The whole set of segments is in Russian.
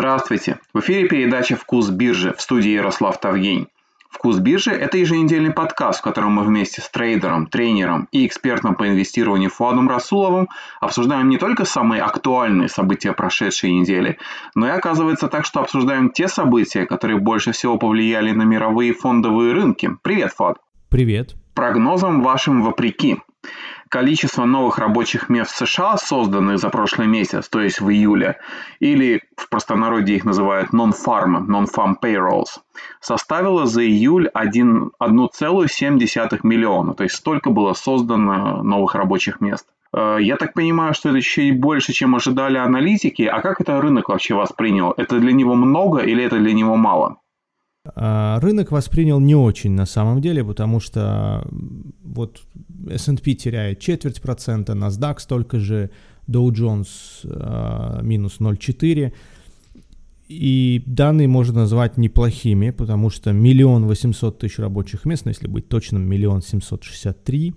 Здравствуйте! В эфире передача «Вкус биржи» в студии Ярослав Тавгень. «Вкус биржи» – это еженедельный подкаст, в котором мы вместе с трейдером, тренером и экспертом по инвестированию Фуадом Расуловым обсуждаем не только самые актуальные события прошедшей недели, но и оказывается так, что обсуждаем те события, которые больше всего повлияли на мировые фондовые рынки. Привет, Фуад! Привет! Прогнозам вашим вопреки количество новых рабочих мест в США, созданных за прошлый месяц, то есть в июле, или в простонародье их называют non-farm, non-farm payrolls, составило за июль 1,7 миллиона, то есть столько было создано новых рабочих мест. Э, я так понимаю, что это еще и больше, чем ожидали аналитики. А как это рынок вообще воспринял? Это для него много или это для него мало? А, рынок воспринял не очень на самом деле, потому что вот S&P теряет четверть процента, NASDAQ столько же, Dow Jones э, минус 0,4. И данные можно назвать неплохими, потому что миллион восемьсот тысяч рабочих мест, ну, если быть точным, миллион семьсот шестьдесят три.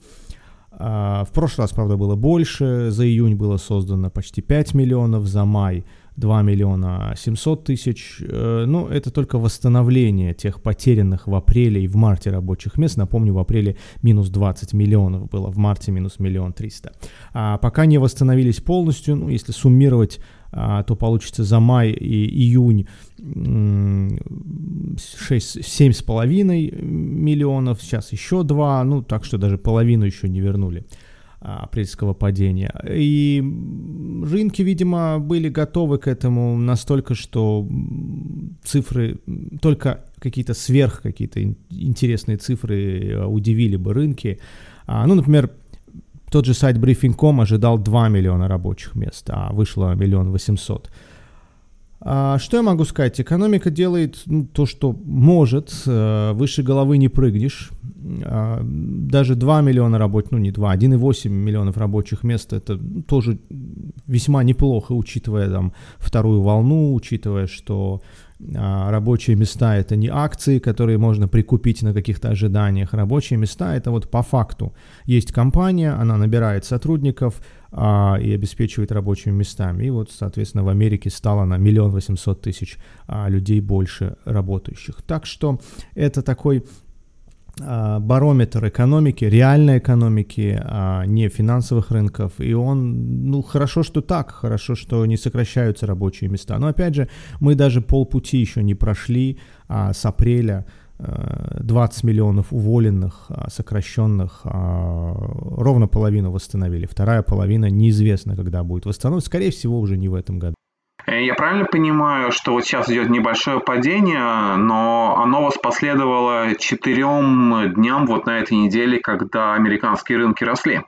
А, в прошлый раз, правда, было больше. За июнь было создано почти 5 миллионов, за май – 2 миллиона 700 тысяч. Э, ну, это только восстановление тех потерянных в апреле и в марте рабочих мест. Напомню, в апреле минус 20 миллионов было, в марте минус миллион триста. А пока не восстановились полностью, ну, если суммировать а, то получится за май и июнь 7,5 миллионов, сейчас еще 2, ну так что даже половину еще не вернули апрельского падения. И рынки, видимо, были готовы к этому настолько, что цифры, только какие-то сверх, какие-то интересные цифры э, удивили бы рынки. А, ну, например, тот же сайт Briefing.com ожидал 2 миллиона рабочих мест, а вышло миллион восемьсот. А, что я могу сказать? Экономика делает ну, то, что может. Э, выше головы не прыгнешь. А, даже 2 миллиона рабочих, ну не 2, 1,8 миллионов рабочих мест, это тоже весьма неплохо, учитывая там вторую волну, учитывая, что а, рабочие места это не акции, которые можно прикупить на каких-то ожиданиях. Рабочие места это вот по факту. Есть компания, она набирает сотрудников а, и обеспечивает рабочими местами. И вот, соответственно, в Америке стало на миллион восемьсот тысяч а, людей больше работающих. Так что это такой а, барометр экономики, реальной экономики, а не финансовых рынков. И он, ну, хорошо, что так, хорошо, что не сокращаются рабочие места. Но опять же, мы даже полпути еще не прошли а с апреля. 20 миллионов уволенных, сокращенных, ровно половину восстановили. Вторая половина неизвестно, когда будет восстановлена. Скорее всего, уже не в этом году. Э, я правильно понимаю, что вот сейчас идет небольшое падение, но оно воспоследовало четырем дням вот на этой неделе, когда американские рынки росли?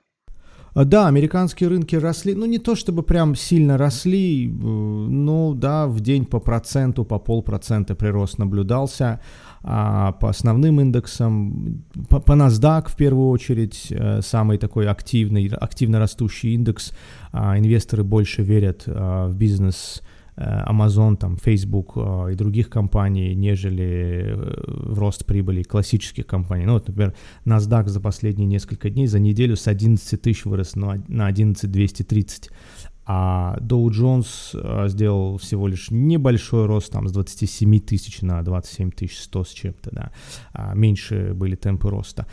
А, да, американские рынки росли, ну не то чтобы прям сильно росли, э, но да, в день по проценту, по полпроцента прирост наблюдался. А по основным индексам, по, по NASDAQ в первую очередь, э, самый такой активный, активно растущий индекс, а, инвесторы больше верят а, в бизнес Э, Amazon, там, Facebook э, и других компаний, нежели э, в рост прибыли классических компаний. Ну вот, например, NASDAQ за последние несколько дней за неделю с 11 тысяч вырос на 11 230 а Dow Jones сделал всего лишь небольшой рост, там, с 27 тысяч на 27 тысяч 100 с чем-то, да, а меньше были темпы роста.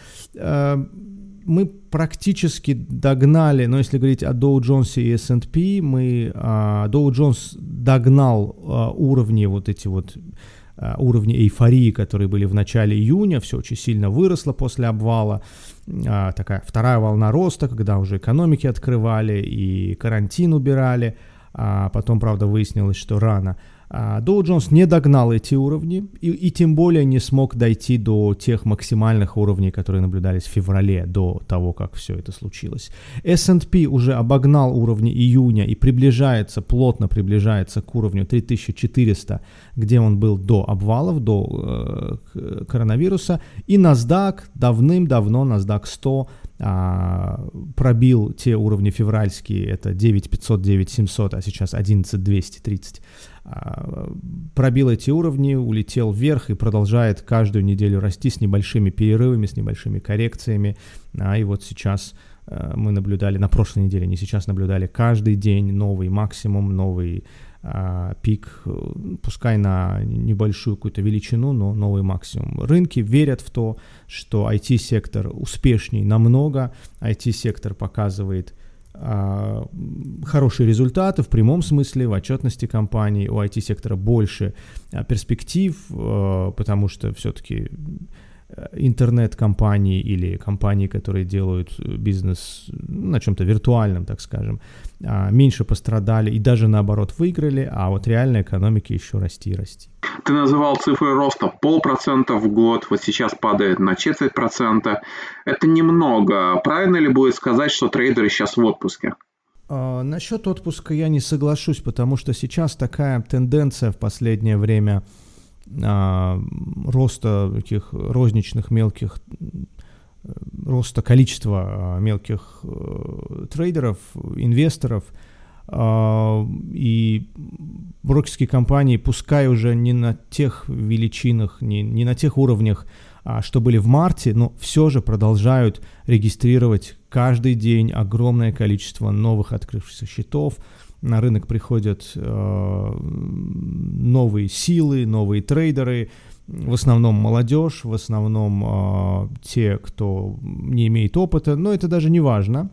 Мы практически догнали, но если говорить о Dow Jones и S&P, мы, uh, Dow Jones догнал uh, уровни вот эти вот уровни эйфории, которые были в начале июня, все очень сильно выросло после обвала, такая вторая волна роста, когда уже экономики открывали и карантин убирали, а потом, правда, выяснилось, что рано. Доу Джонс не догнал эти уровни и, и тем более не смог дойти до тех максимальных уровней, которые наблюдались в феврале до того, как все это случилось. S&P уже обогнал уровни июня и приближается, плотно приближается к уровню 3400, где он был до обвалов, до э, коронавируса. И NASDAQ давным-давно, NASDAQ 100 а, пробил те уровни февральские, это 9500, 9700, а сейчас 11230. А, пробил эти уровни, улетел вверх и продолжает каждую неделю расти с небольшими перерывами, с небольшими коррекциями. А, и вот сейчас а, мы наблюдали, на прошлой неделе, не сейчас наблюдали каждый день новый максимум, новый пик, пускай на небольшую какую-то величину, но новый максимум. Рынки верят в то, что IT-сектор успешней намного, IT-сектор показывает а, хорошие результаты в прямом смысле, в отчетности компании, у IT-сектора больше а, перспектив, а, потому что все-таки интернет-компании или компании, которые делают э, бизнес на чем-то виртуальном, так скажем, а, меньше пострадали и даже наоборот выиграли, а вот реальной экономике еще расти и расти. Ты называл цифры роста полпроцента в год, вот сейчас падает на четверть процента. Это немного. Правильно ли будет сказать, что трейдеры сейчас в отпуске? А, насчет отпуска я не соглашусь, потому что сейчас такая тенденция в последнее время – роста таких розничных мелких роста количества а, мелких э, трейдеров, инвесторов, а, и брокерские компании, пускай уже не на тех величинах, не, не на тех уровнях, что были в марте, но все же продолжают регистрировать каждый день огромное количество новых открывшихся счетов, на рынок приходят э, новые силы, новые трейдеры, в основном молодежь, в основном э, те, кто не имеет опыта, но это даже не важно,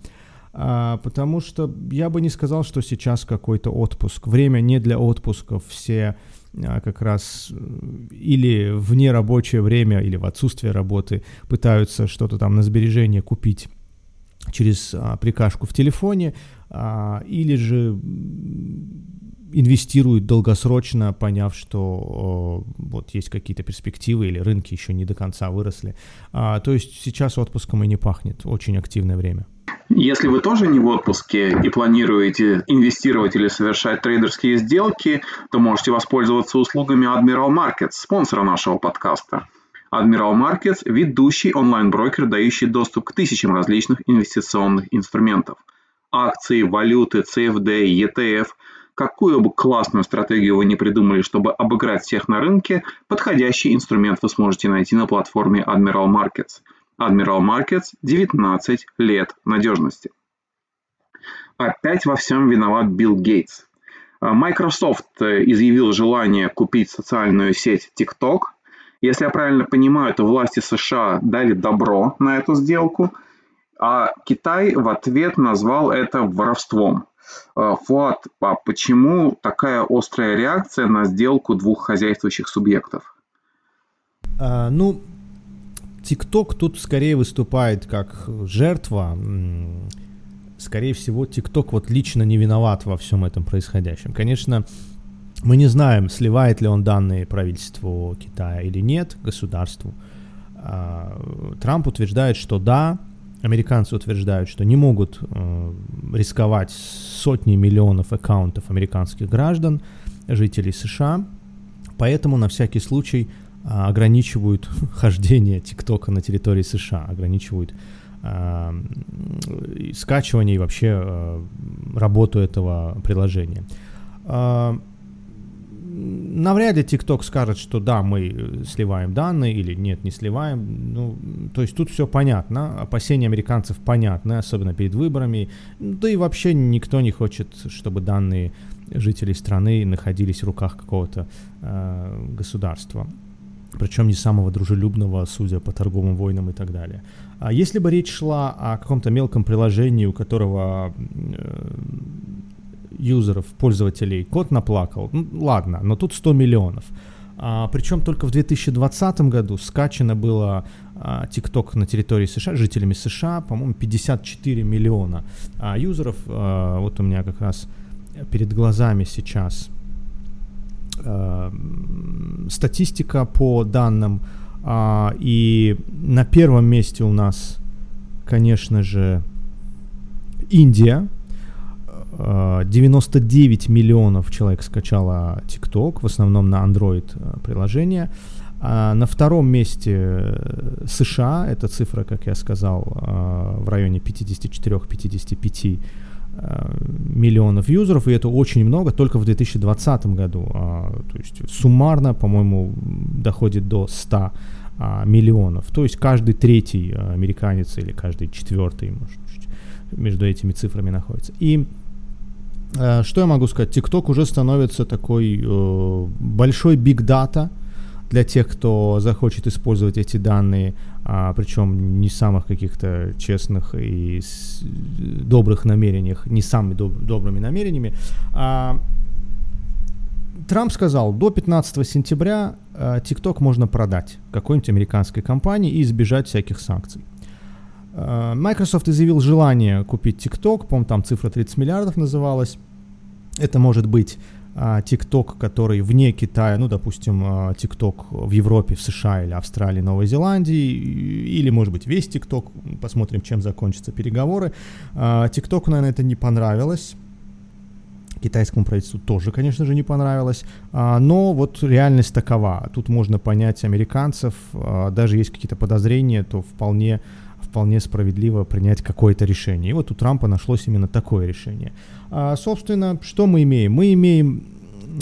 э, потому что я бы не сказал, что сейчас какой-то отпуск. Время не для отпусков, все э, как раз или в нерабочее время, или в отсутствие работы пытаются что-то там на сбережение купить через а, прикашку в телефоне, а, или же инвестируют долгосрочно, поняв, что э, вот есть какие-то перспективы или рынки еще не до конца выросли. А, то есть сейчас отпуском и не пахнет, очень активное время. Если вы тоже не в отпуске и планируете инвестировать или совершать трейдерские сделки, то можете воспользоваться услугами Admiral Markets, спонсора нашего подкаста. Admiral Markets – ведущий онлайн-брокер, дающий доступ к тысячам различных инвестиционных инструментов. Акции, валюты, CFD, ETF – Какую бы классную стратегию вы не придумали, чтобы обыграть всех на рынке, подходящий инструмент вы сможете найти на платформе Admiral Markets. Admiral Markets – 19 лет надежности. Опять во всем виноват Билл Гейтс. Microsoft изъявил желание купить социальную сеть TikTok – если я правильно понимаю, то власти США дали добро на эту сделку, а Китай в ответ назвал это воровством. А, Фуат, а почему такая острая реакция на сделку двух хозяйствующих субъектов? А, ну, ТикТок тут скорее выступает как жертва. Скорее всего, ТикТок вот лично не виноват во всем этом происходящем. Конечно, мы не знаем, сливает ли он данные правительству Китая или нет, государству. А, Трамп утверждает, что да, американцы утверждают, что не могут э, рисковать сотни миллионов аккаунтов американских граждан, жителей США, поэтому на всякий случай а, ограничивают хождение ТикТока на территории США, ограничивают э, скачивание и вообще работу этого приложения навряд ли TikTok скажет, что да, мы э, сливаем данные или нет, не сливаем. Ну, то есть тут все понятно, опасения американцев понятны, особенно перед выборами. Да и вообще никто не хочет, чтобы данные жителей страны находились в руках какого-то э, государства. Причем не самого дружелюбного, судя по торговым войнам и так далее. А если бы речь шла о каком-то мелком приложении, у которого э, юзеров, пользователей, код наплакал. Ну, ладно, но тут 100 миллионов. А, причем только в 2020 году скачано было а, TikTok на территории США, жителями США, по-моему, 54 миллиона а, юзеров. А, вот у меня как раз перед глазами сейчас а, статистика по данным. А, и на первом месте у нас, конечно же, Индия 99 миллионов человек скачало TikTok, в основном на Android э, приложение. А на втором месте э, США, эта цифра, как я сказал, э, в районе 54-55 миллионов юзеров, и это очень много только в 2020 году. А, то есть суммарно, по-моему, доходит до 100 а, миллионов. То есть каждый третий американец или каждый четвертый, может, между этими цифрами находится. И Э, что я могу сказать? TikTok уже становится такой э, большой big data для тех, кто захочет использовать эти данные, а, причем не самых каких-то честных и добрых намерениях, не самыми доб, добрыми намерениями. А, Трамп сказал, до 15 сентября э, TikTok можно продать какой-нибудь американской компании и избежать всяких санкций. Э, Microsoft изъявил желание купить TikTok, по-моему, там цифра 30 миллиардов называлась. Это может быть а, TikTok, который вне Китая, ну, допустим, а, TikTok в Европе, в США или Австралии, Новой Зеландии, или, может быть, весь TikTok, посмотрим, чем закончатся переговоры. А, TikTok, наверное, это не понравилось, китайскому правительству тоже, конечно же, не понравилось, но вот реальность такова. Тут можно понять американцев, даже есть какие-то подозрения, то вполне вполне справедливо принять какое-то решение. И вот у Трампа нашлось именно такое решение. А, собственно, что мы имеем? Мы имеем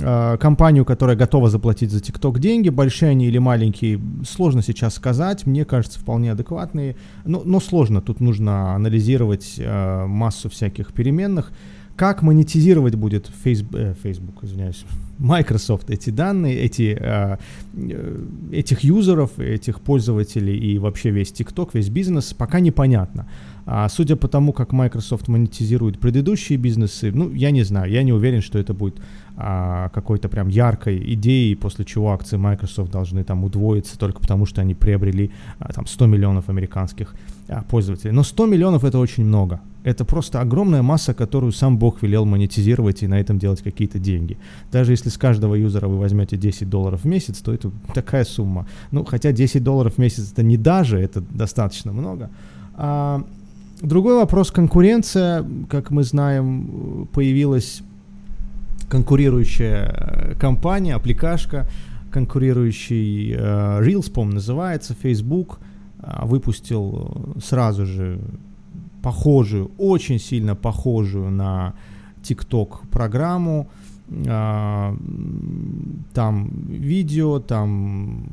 а, компанию, которая готова заплатить за ТикТок деньги, большие они или маленькие, сложно сейчас сказать, мне кажется, вполне адекватные, но, но сложно, тут нужно анализировать а, массу всяких переменных. Как монетизировать будет Facebook, э, Facebook извиняюсь, Microsoft эти данные, эти, э, э, этих юзеров, этих пользователей и вообще весь TikTok, весь бизнес, пока непонятно. А судя по тому, как Microsoft монетизирует предыдущие бизнесы, ну, я не знаю, я не уверен, что это будет а, какой-то прям яркой идеей, после чего акции Microsoft должны там удвоиться только потому, что они приобрели а, там 100 миллионов американских а, пользователей. Но 100 миллионов это очень много. Это просто огромная масса, которую сам Бог велел монетизировать и на этом делать какие-то деньги. Даже если с каждого юзера вы возьмете 10 долларов в месяц, то это такая сумма. Ну, хотя 10 долларов в месяц это не даже, это достаточно много. А, Другой вопрос конкуренция. Как мы знаем, появилась конкурирующая э, компания, аппликашка, конкурирующий э, Reels, по называется, Facebook, э, выпустил сразу же похожую, очень сильно похожую на TikTok программу. Там видео, там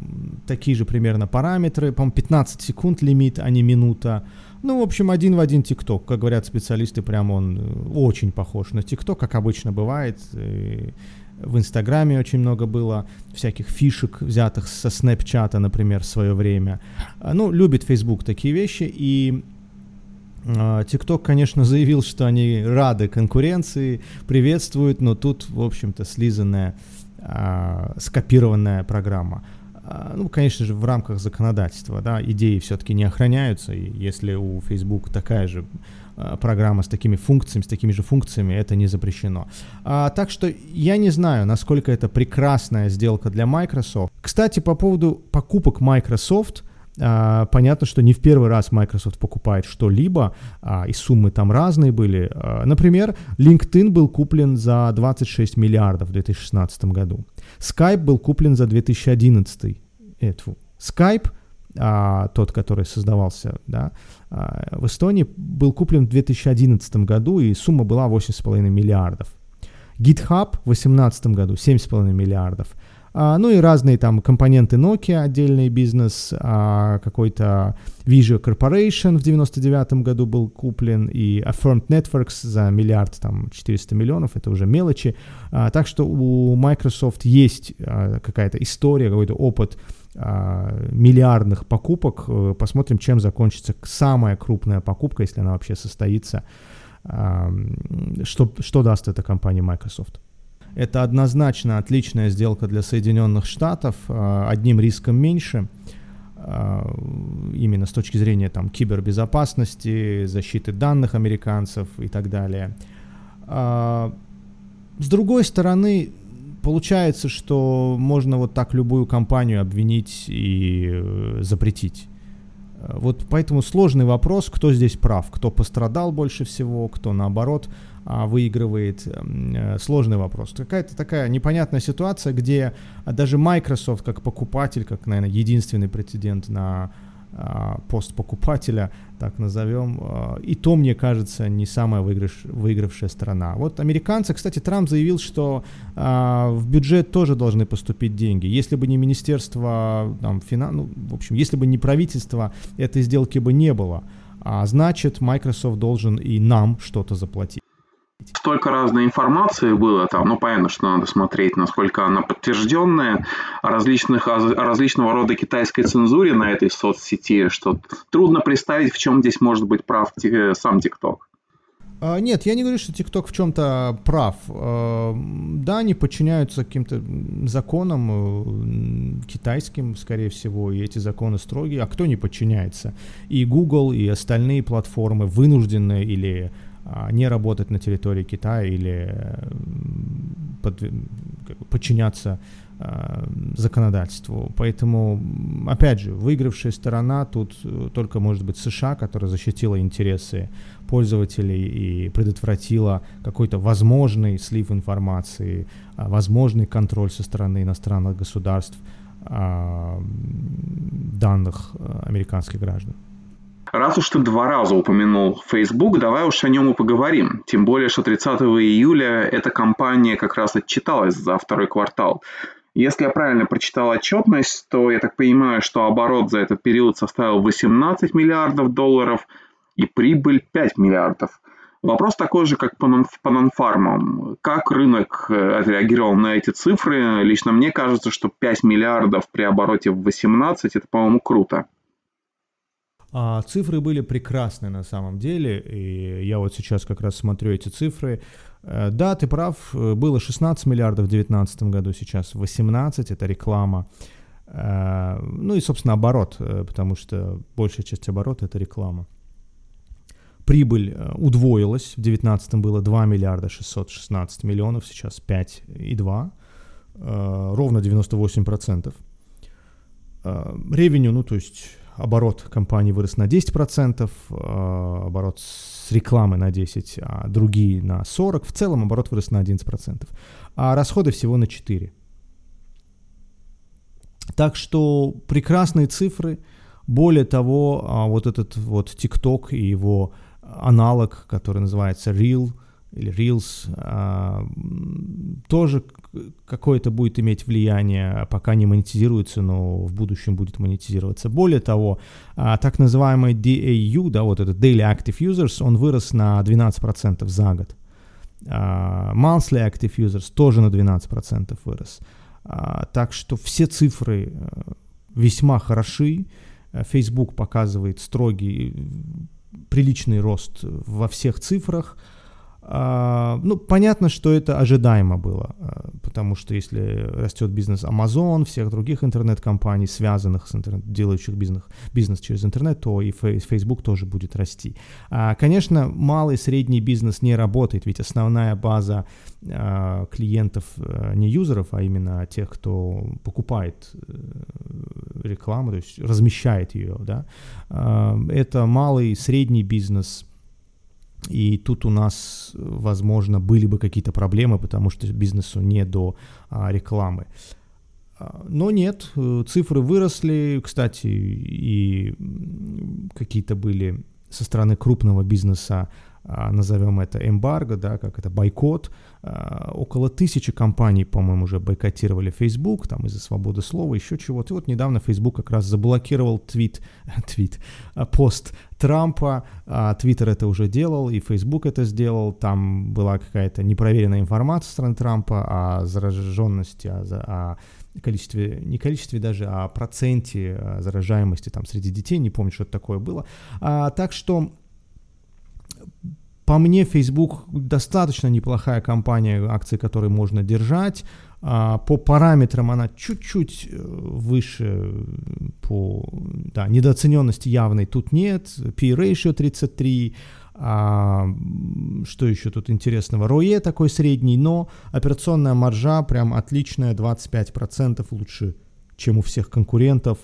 такие же примерно параметры, по-моему, 15 секунд лимит, а не минута. Ну, в общем, один в один ТикТок. Как говорят специалисты, прям он э, очень похож на ТикТок, как обычно бывает. И в Инстаграме очень много было всяких фишек, взятых со Снэпчата, например, в свое время. А, ну, любит Facebook такие вещи, и а, ТикТок, конечно, заявил, что они рады конкуренции, приветствуют, но тут, в общем-то, слизанная, а, скопированная программа. А, ну, конечно же, в рамках законодательства, да, идеи все-таки не охраняются, и если у Facebook такая же программа с такими функциями, с такими же функциями, это не запрещено. А, так что я не знаю, насколько это прекрасная сделка для Microsoft. Кстати, по поводу покупок Microsoft, а, понятно, что не в первый раз Microsoft покупает что-либо, а, и суммы там разные были. А, например, LinkedIn был куплен за 26 миллиардов в 2016 году. Skype был куплен за 2011. Это, Skype, тот, который создавался да, в Эстонии, был куплен в 2011 году, и сумма была 8,5 миллиардов. GitHub в 2018 году 7,5 миллиардов. А, ну и разные там компоненты Nokia, отдельный бизнес, а, какой-то Visual Corporation в 99 году был куплен, и Affirmed Networks за миллиард, там, 400 миллионов, это уже мелочи. А, так что у Microsoft есть какая-то история, какой-то опыт миллиардных покупок. Э, посмотрим, чем закончится самая крупная покупка, если она вообще состоится. Что, что даст эта компания Microsoft? Это однозначно отличная сделка для Соединенных Штатов, а, одним риском меньше, а, именно с точки зрения там, кибербезопасности, защиты данных американцев и так далее. А, с другой стороны, получается, что можно вот так любую компанию обвинить и э, запретить. Вот поэтому сложный вопрос, кто здесь прав, кто пострадал больше всего, кто наоборот выигрывает. Э, сложный вопрос. Какая-то такая непонятная ситуация, где даже Microsoft как покупатель, как, наверное, единственный претендент на а, пост покупателя, так назовем, а, и то, мне кажется, не самая выигрыш, выигравшая страна. Вот американцы, кстати, Трамп заявил, что а, в бюджет тоже должны поступить деньги. Если бы не министерство там, финан... ну, в общем, если бы не правительство, этой сделки бы не было. А значит, Microsoft должен и нам что-то заплатить. Столько разной информации было там, ну понятно, что надо смотреть, насколько она подтвержденная, о, различных, о различного рода китайской цензуре на этой соцсети, что трудно представить, в чем здесь может быть прав сам ТикТок. А, нет, я не говорю, что ТикТок в чем-то прав. А, да, они подчиняются каким-то законам э, китайским, скорее всего, и эти законы строгие. А кто не подчиняется? И Google, и остальные платформы вынуждены или а, не работать на территории Китая или под, подчиняться э, законодательству. Поэтому, опять же, выигравшая сторона тут э, только может быть США, которая защитила интересы пользователей и предотвратила какой-то возможный слив информации, а, возможный контроль со стороны иностранных государств а, данных э, американских граждан. Раз уж ты два раза упомянул Facebook, давай уж о нем и поговорим. Тем более, что 30 июля эта компания как раз отчиталась за второй квартал. Если я правильно прочитал отчетность, то я так понимаю, что оборот за этот период составил 18 миллиардов долларов – и прибыль 5 миллиардов. Вопрос такой же, как по, нон, по нонфармам. Как рынок э, отреагировал на эти цифры? Лично мне кажется, что 5 миллиардов при обороте в 18 это, по-моему, круто. А, цифры были прекрасны на самом деле, и я вот сейчас как раз смотрю эти цифры. Э, да, ты прав, э, было 16 миллиардов в 2019 году, сейчас 18, это реклама. Ну и, собственно, оборот, потому что большая часть оборота – это реклама. Прибыль э, удвоилась. В 2019 было 2 миллиарда 616 миллионов, сейчас 5,2. Э, ровно 98%. Э, ревеню, ну то есть оборот компании вырос на 10%, оборот с рекламы на 10%, а другие на 40%. В целом оборот вырос на 11%. А расходы всего на 4%. Так что прекрасные цифры. Более того, а, вот этот вот TikTok и его аналог, который называется Reel или Reels, а, какое-то будет иметь влияние, пока не монетизируется, но в будущем будет монетизироваться. Более того, а, так называемый DAU, да, вот этот Daily Active Users, он вырос на 12% за год. А, monthly Active Users тоже на 12% вырос. Так что все цифры э, весьма хороши. Facebook показывает строгий приличный рост во всех цифрах. А, ну, понятно, что это ожидаемо было, а, потому что если растет бизнес Amazon, всех других интернет-компаний, связанных с интернет, делающих бизнес, бизнес через интернет, то и Facebook тоже будет расти. А, конечно, малый и средний бизнес не работает, ведь основная база клиентов не юзеров, а именно тех, кто покупает э, рекламу, то есть размещает ее, да, это малый и средний бизнес – и тут у нас, возможно, были бы какие-то проблемы, потому что бизнесу не до а, рекламы. А, но нет, э, цифры выросли, кстати, и какие-то были со стороны крупного бизнеса а, назовем это эмбарго, да, как это бойкот. А, около тысячи компаний, по-моему, уже бойкотировали Facebook, там из-за свободы слова, еще чего-то. И вот недавно Facebook как раз заблокировал твит, твит, а, пост Трампа, Твиттер это уже делал, и Facebook это сделал. Там была какая-то непроверенная информация со стороны Трампа о зараженности, о, о количестве, не количестве даже, а проценте заражаемости там среди детей, не помню, что это такое было. А, так что по мне, Facebook достаточно неплохая компания, акции которой можно держать. А, по параметрам она чуть-чуть э, выше по да, недооцененности явной тут нет. P-ratio 33. А, что еще тут интересного? ROE такой средний, но операционная маржа прям отличная, 25% лучше, чем у всех конкурентов.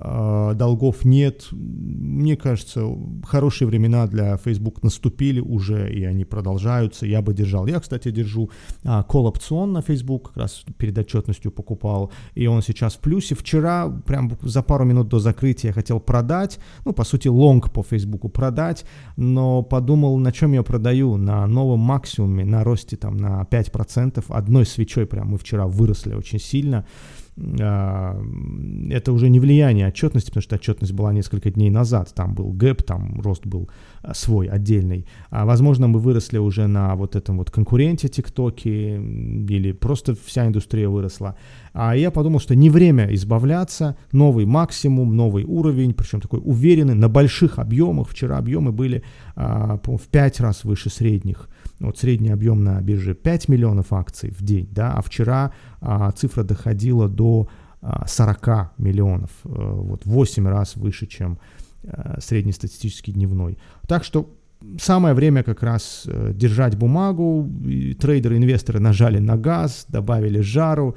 А, долгов нет. Мне кажется, хорошие времена для Facebook наступили уже, и они продолжаются. Я бы держал. Я, кстати, держу а, колл-опцион на Facebook, как раз перед отчетностью покупал, и он сейчас в плюсе. Вчера, прям за пару минут до закрытия, я хотел продать, ну, по сути, лонг по Facebook продать, но подумал, на чем я продаю, на новом максимуме, на росте там на 5%, одной свечой прям мы вчера выросли очень сильно, а, это уже не влияние отчетности, потому что отчетность была несколько дней назад, там был гэп, там рост был а, свой, отдельный. А, возможно, мы выросли уже на вот этом вот конкуренте ТикТоке, или просто вся индустрия выросла. А я подумал, что не время избавляться, новый максимум, новый уровень, причем такой уверенный, на больших объемах. Вчера объемы были а, в 5 раз выше средних. Вот средний объем на бирже 5 миллионов акций в день, да, а вчера а, цифра доходила до а, 40 миллионов, а, вот 8 раз выше, чем а, среднестатистический дневной. Так что самое время как раз а, держать бумагу. И трейдеры, инвесторы нажали на газ, добавили жару.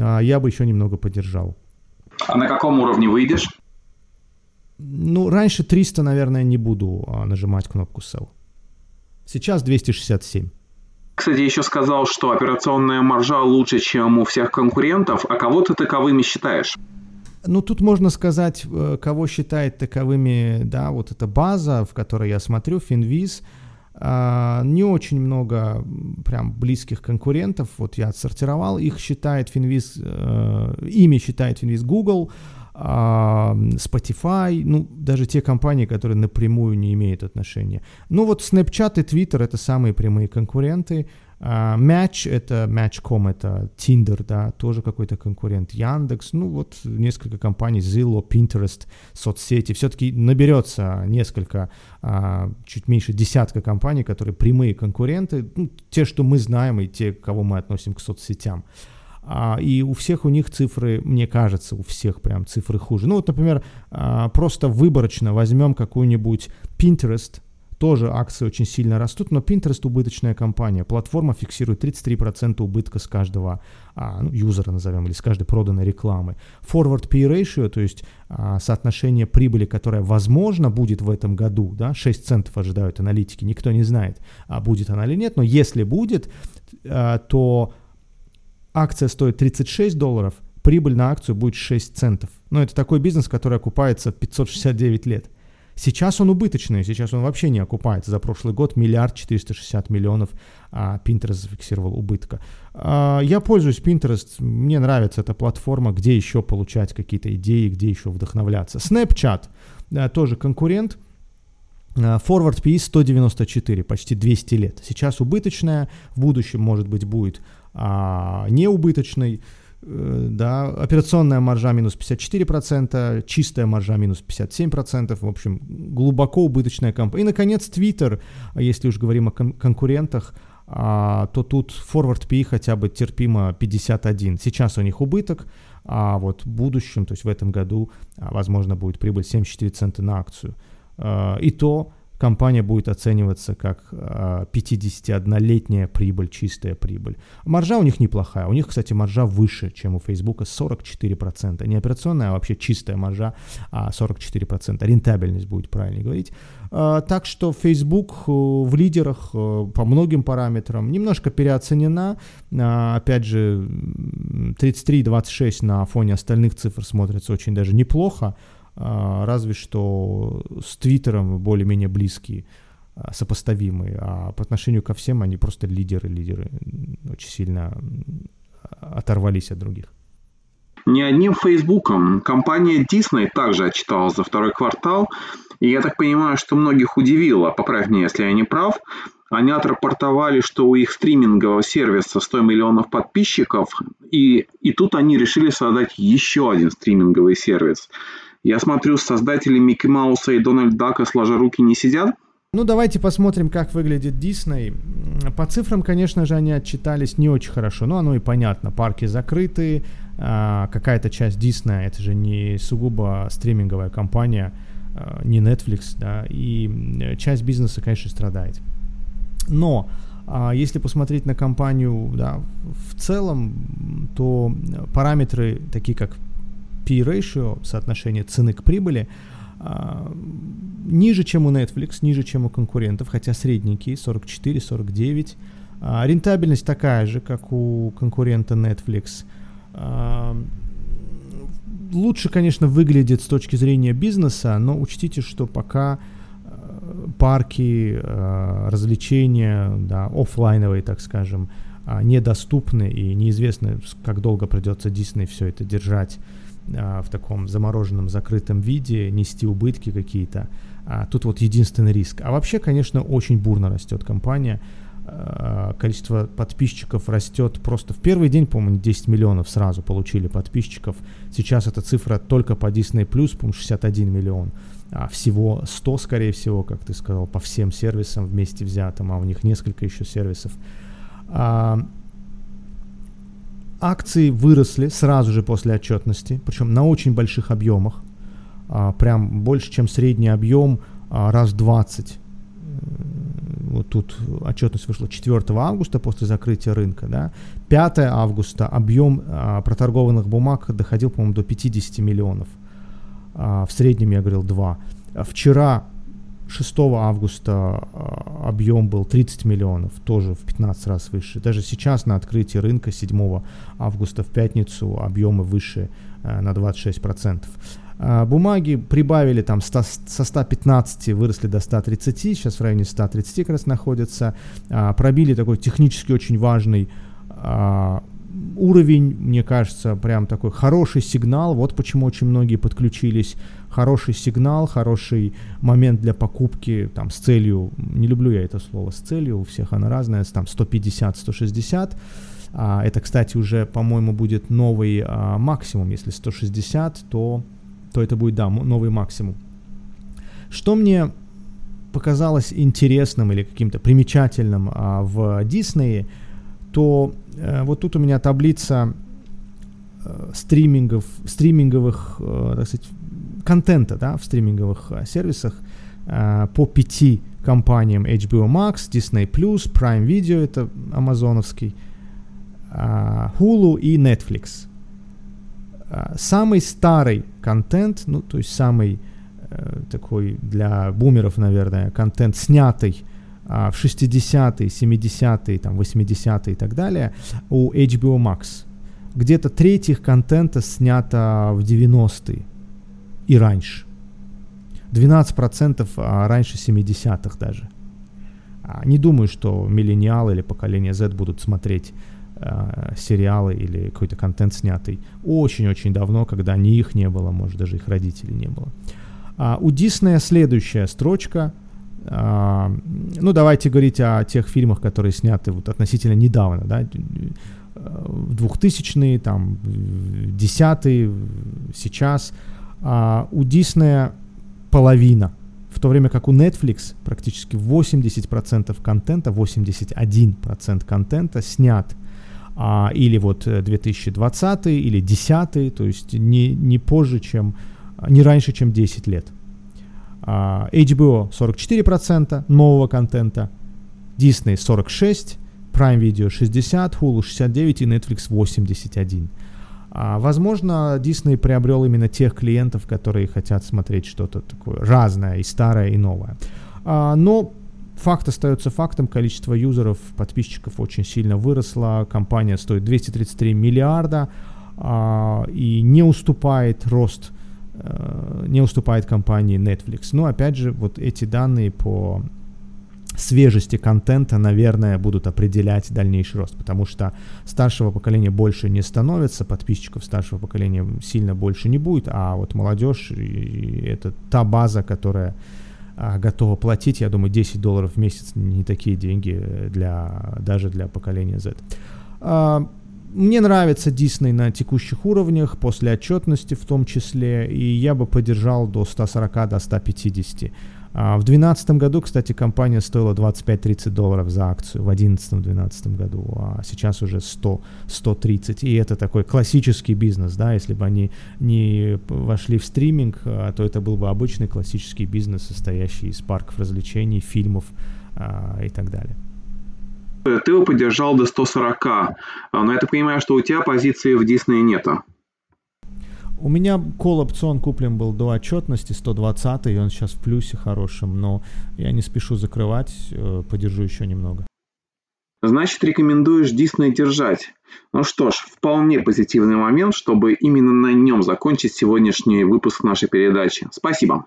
А, я бы еще немного подержал. А на каком уровне выйдешь? Ну, раньше 300, наверное, не буду а, нажимать кнопку sell. Сейчас 267. Кстати, еще сказал, что операционная маржа лучше, чем у всех конкурентов. А кого ты таковыми считаешь? Ну, тут можно сказать, э, кого считает таковыми, да, вот эта база, в которой я смотрю, Finviz, а, не очень много прям близких конкурентов, вот я отсортировал, их считает Finviz, э, ими считает Finviz Google, Spotify, ну, даже те компании, которые напрямую не имеют отношения. Ну, вот Snapchat и Twitter — это самые прямые конкуренты. Match — это Match.com, это Tinder, да, тоже какой-то конкурент. Яндекс, ну, вот несколько компаний, Zillow, Pinterest, соцсети. Все-таки наберется несколько, чуть меньше десятка компаний, которые прямые конкуренты, ну, те, что мы знаем, и те, кого мы относим к соцсетям. А, и у всех у них цифры, мне кажется, у всех прям цифры хуже. Ну вот, например, а, просто выборочно возьмем какую-нибудь Pinterest, тоже акции очень сильно растут, но Pinterest убыточная компания. Платформа фиксирует 33% убытка с каждого а, ну, юзера, назовем, или с каждой проданной рекламы. Forward P ratio, то есть соотношение прибыли, которое возможно будет в этом году, да, 6 центов ожидают аналитики, никто не знает, будет она или нет, но если будет, то акция стоит 36 долларов, прибыль на акцию будет 6 центов. Но это такой бизнес, который окупается 569 лет. Сейчас он убыточный, сейчас он вообще не окупается. За прошлый год миллиард 460 миллионов а, Pinterest зафиксировал убытка. А, я пользуюсь Pinterest, мне нравится эта платформа, где еще получать какие-то идеи, где еще вдохновляться. Snapchat, тоже конкурент, а, Forward PE 194, почти 200 лет. Сейчас убыточная, в будущем, может быть, будет а, неубыточной, э, да, операционная маржа минус 54%, чистая маржа минус 57%, в общем, глубоко убыточная компания. И, наконец, Twitter, если уж говорим о кон- конкурентах, а, то тут Forward PE хотя бы терпимо 51. Сейчас у них убыток, а вот в будущем, то есть в этом году, а, возможно, будет прибыль 74 цента на акцию. А, и то компания будет оцениваться как 51-летняя а, прибыль, чистая прибыль. Маржа у них неплохая. У них, кстати, маржа выше, чем у Facebook, 44%. Не операционная, а вообще чистая маржа, а 44%. Рентабельность будет правильно говорить. А, так что Facebook э, в лидерах э, по многим параметрам немножко переоценена. А, опять же, 33-26 на фоне остальных цифр смотрится очень даже неплохо. А, разве что с Твиттером более-менее близкие, а, сопоставимые, а по отношению ко всем они просто лидеры, лидеры очень сильно оторвались от других. Не одним Фейсбуком. Компания Disney также отчиталась за второй квартал. И я так понимаю, что многих удивило, поправь меня, если я не прав, они отрапортовали, что у их стримингового сервиса 100 миллионов подписчиков, и, и тут они решили создать еще один стриминговый сервис – я смотрю, создатели Микки Мауса и Дональд Дака сложа руки не сидят. Ну, давайте посмотрим, как выглядит Дисней. По цифрам, конечно же, они отчитались не очень хорошо, но оно и понятно. Парки закрыты, а, какая-то часть Диснея, это же не сугубо стриминговая компания, а, не Netflix, да, и часть бизнеса, конечно, страдает. Но а, если посмотреть на компанию да, в целом, то параметры, такие как P-ratio, соотношение цены к прибыли, а, ниже, чем у Netflix, ниже, чем у конкурентов, хотя средненькие, 44-49. А, рентабельность такая же, как у конкурента Netflix. А, лучше, конечно, выглядит с точки зрения бизнеса, но учтите, что пока парки, развлечения, да, офлайновые, так скажем, а, недоступны и неизвестно, как долго придется Disney все это держать а, в таком замороженном закрытом виде, нести убытки какие-то. А, тут вот единственный риск. А вообще, конечно, очень бурно растет компания. А, количество подписчиков растет просто в первый день, по-моему, 10 миллионов сразу получили подписчиков. Сейчас эта цифра только по Disney+, по-моему, 61 миллион. А всего 100, скорее всего, как ты сказал, по всем сервисам вместе взятым, а у них несколько еще сервисов. Акции выросли сразу же после отчетности, причем на очень больших объемах, а, прям больше, чем средний объем, а, раз 20. Вот тут отчетность вышла 4 августа после закрытия рынка. Да? 5 августа объем а, проторгованных бумаг доходил, по-моему, до 50 миллионов. В среднем, я говорил, 2. Вчера 6 августа а, объем был 30 миллионов, тоже в 15 раз выше. Даже сейчас на открытии рынка 7 августа в пятницу объемы выше а, на 26%. А, бумаги прибавили там со 115 выросли до 130, сейчас в районе 130 как раз находятся. Пробили такой технически очень важный уровень, мне кажется, прям такой хороший сигнал. Вот почему очень многие подключились. Хороший сигнал, хороший момент для покупки там с целью, не люблю я это слово, с целью, у всех оно разное, там 150-160. А, это, кстати, уже, по-моему, будет новый а, максимум. Если 160, то, то это будет, да, новый максимум. Что мне показалось интересным или каким-то примечательным а, в Диснее – то вот тут у меня таблица э, стримингов, стриминговых, э, так сказать, контента, да, в стриминговых э, сервисах э, по пяти компаниям HBO Max, Disney+, Prime Video, это амазоновский, э, Hulu и Netflix. Э, самый старый контент, ну, то есть самый э, такой для бумеров, наверное, контент, снятый а, в 60-е, 70-е, там, 80-е и так далее у HBO Max. Где-то треть их контента снято в 90-е и раньше. 12% а раньше 70-х даже. А, не думаю, что миллениалы или поколение Z будут смотреть э, сериалы или какой-то контент снятый очень-очень давно, когда ни их не было, может даже их родителей не было. А у Диснея следующая строчка – ну, давайте говорить о тех фильмах, которые сняты вот относительно недавно, да, в 2000-е, там, 10-е, сейчас. А у Диснея половина, в то время как у Netflix практически 80% контента, 81% контента снят а, или вот 2020 или 10 то есть не, не позже, чем, не раньше, чем 10 лет. HBO 44% нового контента, Disney 46%, Prime Video 60%, Hulu 69% и Netflix 81%. А, возможно, Disney приобрел именно тех клиентов, которые хотят смотреть что-то такое разное и старое, и новое. А, но факт остается фактом, количество юзеров, подписчиков очень сильно выросло, компания стоит 233 миллиарда а, и не уступает рост не уступает компании Netflix. Но опять же, вот эти данные по свежести контента, наверное, будут определять дальнейший рост, потому что старшего поколения больше не становится, подписчиков старшего поколения сильно больше не будет, а вот молодежь — это та база, которая а, готова платить, я думаю, 10 долларов в месяц не такие деньги для, даже для поколения Z. Мне нравится Disney на текущих уровнях, после отчетности в том числе, и я бы поддержал до 140, до 150. А в 2012 году, кстати, компания стоила 25-30 долларов за акцию, в 2011-2012 году, а сейчас уже 100, 130. И это такой классический бизнес, да, если бы они не вошли в стриминг, а, то это был бы обычный классический бизнес, состоящий из парков развлечений, фильмов а, и так далее ты его поддержал до 140, а, но я так понимаю, что у тебя позиции в Диснее нету. У меня кол-опцион куплен был до отчетности 120, и он сейчас в плюсе хорошем, но я не спешу закрывать, э, подержу еще немного. Значит, рекомендуешь Дисней держать. Ну что ж, вполне позитивный момент, чтобы именно на нем закончить сегодняшний выпуск нашей передачи. Спасибо.